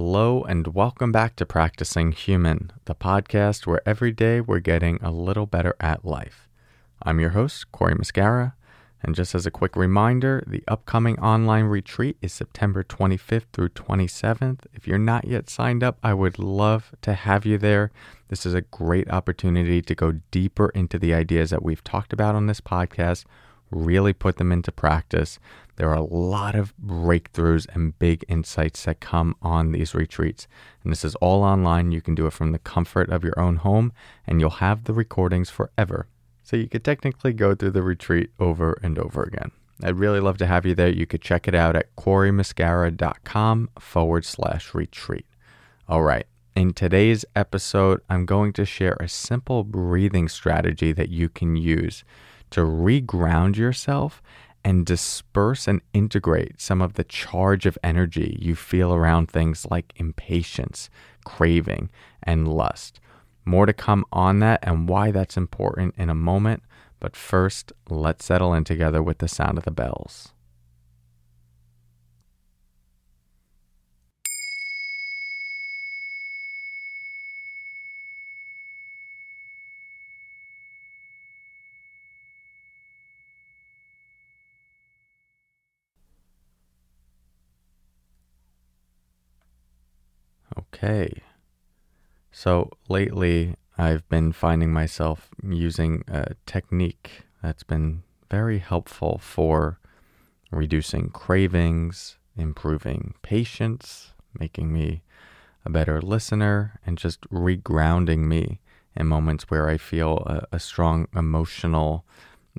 Hello, and welcome back to Practicing Human, the podcast where every day we're getting a little better at life. I'm your host, Cory Muscara, and just as a quick reminder, the upcoming online retreat is September 25th through 27th. If you're not yet signed up, I would love to have you there. This is a great opportunity to go deeper into the ideas that we've talked about on this podcast, really put them into practice. There are a lot of breakthroughs and big insights that come on these retreats. And this is all online. You can do it from the comfort of your own home, and you'll have the recordings forever. So you could technically go through the retreat over and over again. I'd really love to have you there. You could check it out at corymuscara.com forward slash retreat. All right. In today's episode, I'm going to share a simple breathing strategy that you can use to reground yourself and disperse and integrate some of the charge of energy you feel around things like impatience, craving, and lust. More to come on that and why that's important in a moment, but first, let's settle in together with the sound of the bells. Okay. So lately, I've been finding myself using a technique that's been very helpful for reducing cravings, improving patience, making me a better listener, and just regrounding me in moments where I feel a, a strong emotional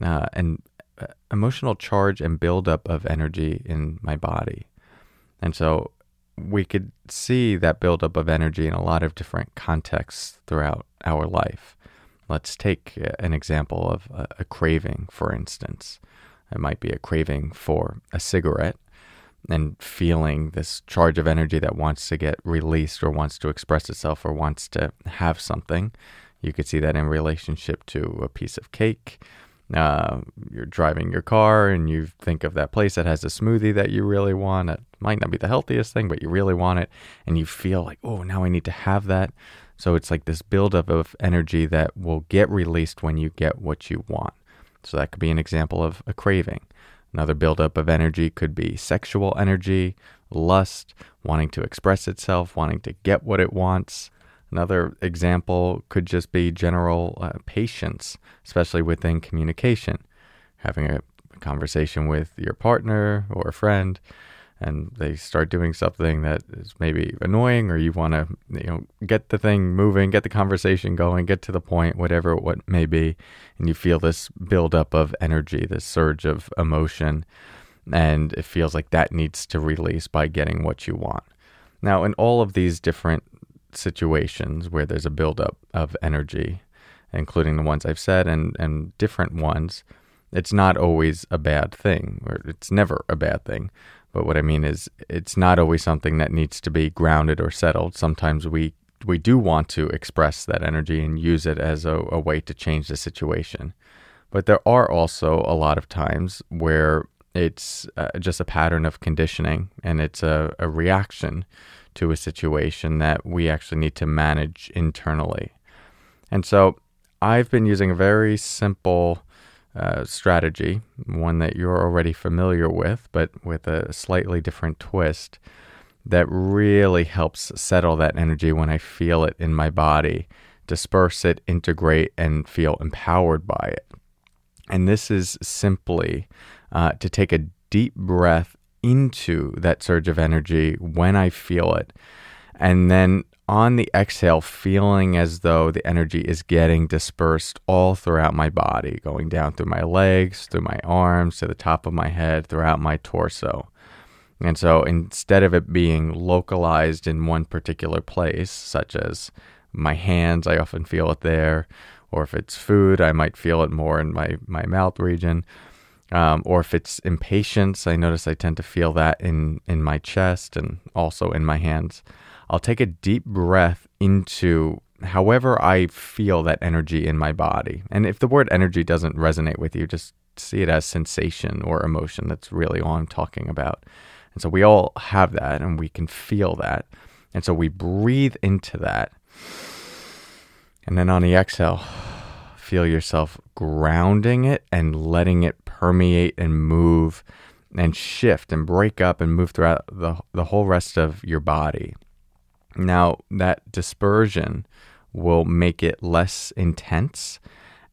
uh, and uh, emotional charge and buildup of energy in my body. And so we could see that buildup of energy in a lot of different contexts throughout our life. Let's take uh, an example of a, a, craving, for instance. It might be a craving for a cigarette and feeling this charge of energy that wants to get released or wants to express itself or wants to have something. You could see that in relationship to a piece of cake uh, you're driving your car and you think of that place that has a smoothie that you really want. It might not be the healthiest thing, but you really want it. And you feel like, oh, now I need to have that. So it's like this buildup of energy that will get released when you get what you want. So that could be an example of a craving. Another buildup of energy could be sexual energy, lust, wanting to express itself, wanting to get what it wants. Another example could just be general uh, patience, especially within communication. Having a conversation with your partner or a friend, and they start doing something that is maybe annoying, or you want to, you know, get the thing moving, get the conversation going, get to the point, whatever what may be, and you feel this buildup of energy, this surge of emotion, and it feels like that needs to release by getting what you want. Now, in all of these different situations where there's a buildup of energy, including the ones I've said and, and different ones, it's not always a bad thing, or it's never a bad thing. But what I mean is, it's not always something that needs to be grounded or settled. Sometimes we we do want to express that energy and use it as a, a way to change the situation. But there are also a lot of times where it's uh, just a pattern of conditioning and it's a, a reaction to a situation that we actually need to manage internally. And so I've been using a very simple uh, strategy, one that you're already familiar with, but with a slightly different twist that really helps settle that energy when I feel it in my body, disperse it, integrate, and feel empowered by it. And this is simply uh, to take a deep breath into that surge of energy when I feel it. And then on the exhale, feeling as though the energy is getting dispersed all throughout my body, going down through my legs, through my arms, to the top of my head, throughout my torso. And so instead of it being localized in one particular place, such as my hands, I often feel it there, or if it's food, I might feel it more in my, my mouth region. Um, or if it's impatience, I notice I tend to feel that in, in my chest and also in my hands. I'll take a deep breath into however I feel that energy in my body. And if the word energy doesn't resonate with you, just see it as sensation or emotion. That's really all I'm talking about. And so we all have that and we can feel that. And so we breathe into that. And then on the exhale, feel yourself grounding it and letting it permeate and move and shift and break up and move throughout the, the whole rest of your body. Now, that dispersion will make it less intense.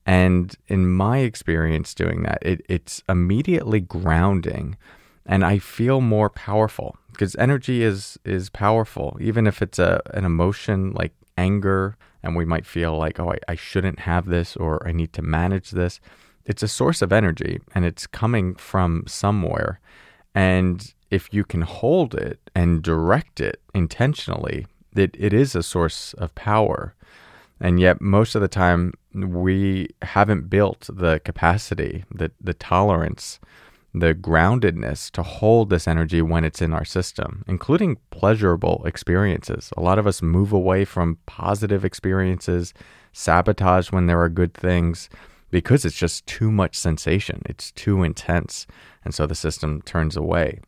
And in my experience doing that, it, it's immediately grounding and I feel more powerful because energy is is powerful. Even if it's a an emotion like anger and we might feel like, oh, I, I shouldn't have this or I need to manage this. It's a source of energy and it's coming from somewhere. And if you can hold it and direct it intentionally, it, it is a source of power. And yet, most of the time, we haven't built the capacity, the, the tolerance, the groundedness to hold this energy when it's in our system, including pleasurable experiences. A lot of us move away from positive experiences, sabotage when there are good things because it's just too much sensation. It's too intense. And so the system turns away.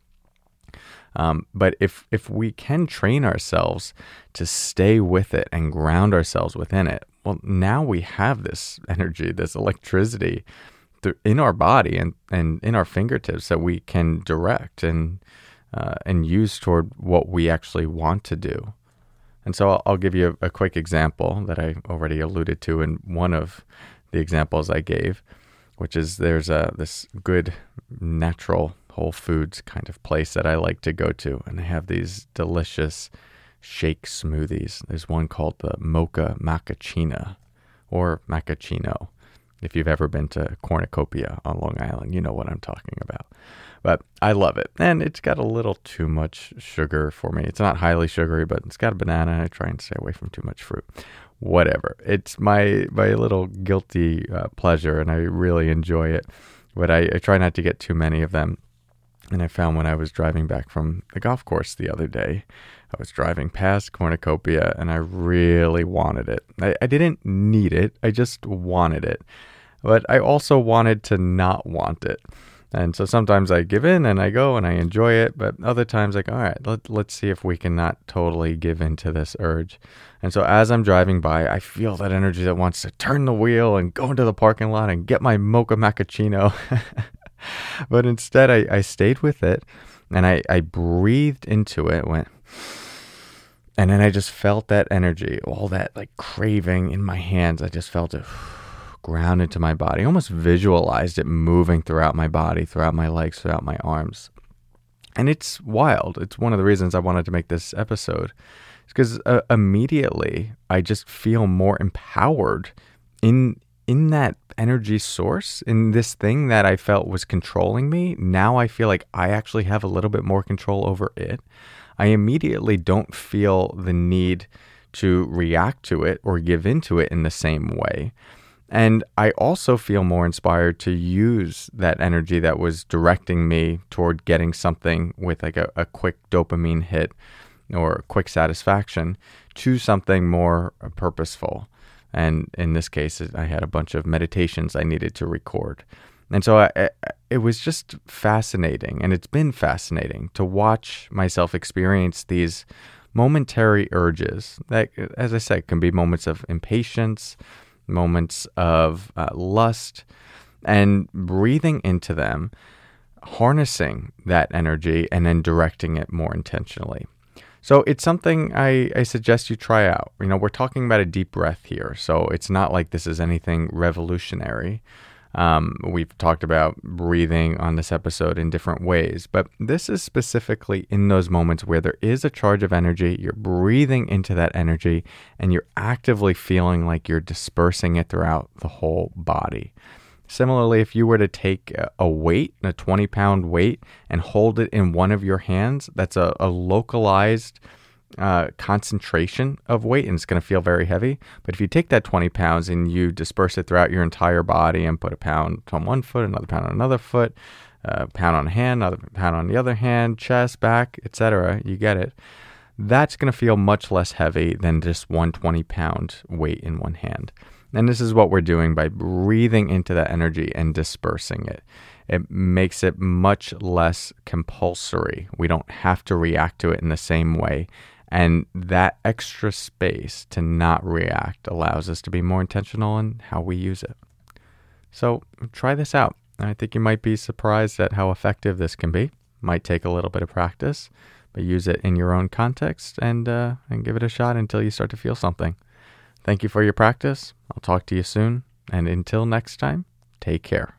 Um, but if if we can train ourselves to stay with it and ground ourselves within it, well, now we have this energy, this electricity in our body and, and in our fingertips that we can direct and uh, and use toward what we actually want to do. And so I'll, I'll give you a, a, quick example that I already alluded to in one of the examples I gave, which is there's a this good natural Whole Foods kind of place that I like to go to, and they have these delicious shake smoothies. There's one called the Mocha Macchiato or Macchiato if you've ever been to Cornucopia on Long Island, you know what I'm talking about. But I love it. And it's got a little too much sugar for me. It's not highly sugary, but it's got a banana. I try and stay away from too much fruit. Whatever. It's my my little guilty uh, pleasure, and I really enjoy it. But I, I try not to get too many of them. And I found when I was driving back from the golf course the other day, I was driving past Cornucopia and I really wanted it. I, I didn't need it, I just wanted it. But I also wanted to not want it. And so sometimes I give in and I go and I enjoy it, but other times like, all right, let, let's see if we can not totally give in to this urge. And so as I'm driving by, I feel that energy that wants to turn the wheel and go into the parking lot and get my mocha macchiato. but instead I, I stayed with it and I, I breathed into it, went, and then I just felt that energy, all that like craving in my hands. I just felt it ground into my body. Almost visualized it moving throughout my body, throughout my legs, throughout my arms. And it's wild. It's one of the reasons I wanted to make this episode. Because uh, immediately I just feel more empowered in in that energy source, in this thing that I felt was controlling me. Now I feel like I actually have a little bit more control over it. I immediately don't feel the need to react to it or give into it in the same way. And I also feel more inspired to use that energy that was directing me toward getting something with like a, a quick dopamine hit or quick satisfaction to something more purposeful. And in this case, I had a bunch of meditations I needed to record. And so I, I, it was just fascinating, and it's been fascinating to watch myself experience these momentary urges that, as I said, can be moments of impatience, moments of uh, lust, and breathing into them, harnessing that energy, and then directing it more intentionally. So it's something I, I suggest you try out. You know, we're talking about a deep breath here, so it's not like this is anything revolutionary. Um, we've talked about breathing on this episode in different ways, but this is specifically in those moments where there is a charge of energy, you're breathing into that energy, and you're actively feeling like you're dispersing it throughout the whole body. Similarly, if you were to take a weight, a 20 pound weight, and hold it in one of your hands, that's a, a localized uh, concentration of weight and it's going to feel very heavy. But if you take that 20 pounds and you disperse it throughout your entire body and put a pound on one foot, another pound on another foot, a pound on hand, another pound on the other hand, chest, back, etc., you get it. That's going to feel much less heavy than just one 20 pound weight in one hand. And this is what we're doing by breathing into that energy and dispersing it. It makes it much less compulsory. We don't have to react to it in the same way And that extra space to not react allows us to be more intentional in how we use it. So try this out. I think you might be surprised at how effective this can be. Might take a little bit of practice, but use it in your own context and uh, and give it a shot until you start to feel something. Thank you for your practice. I'll talk to you soon, and until next time, take care.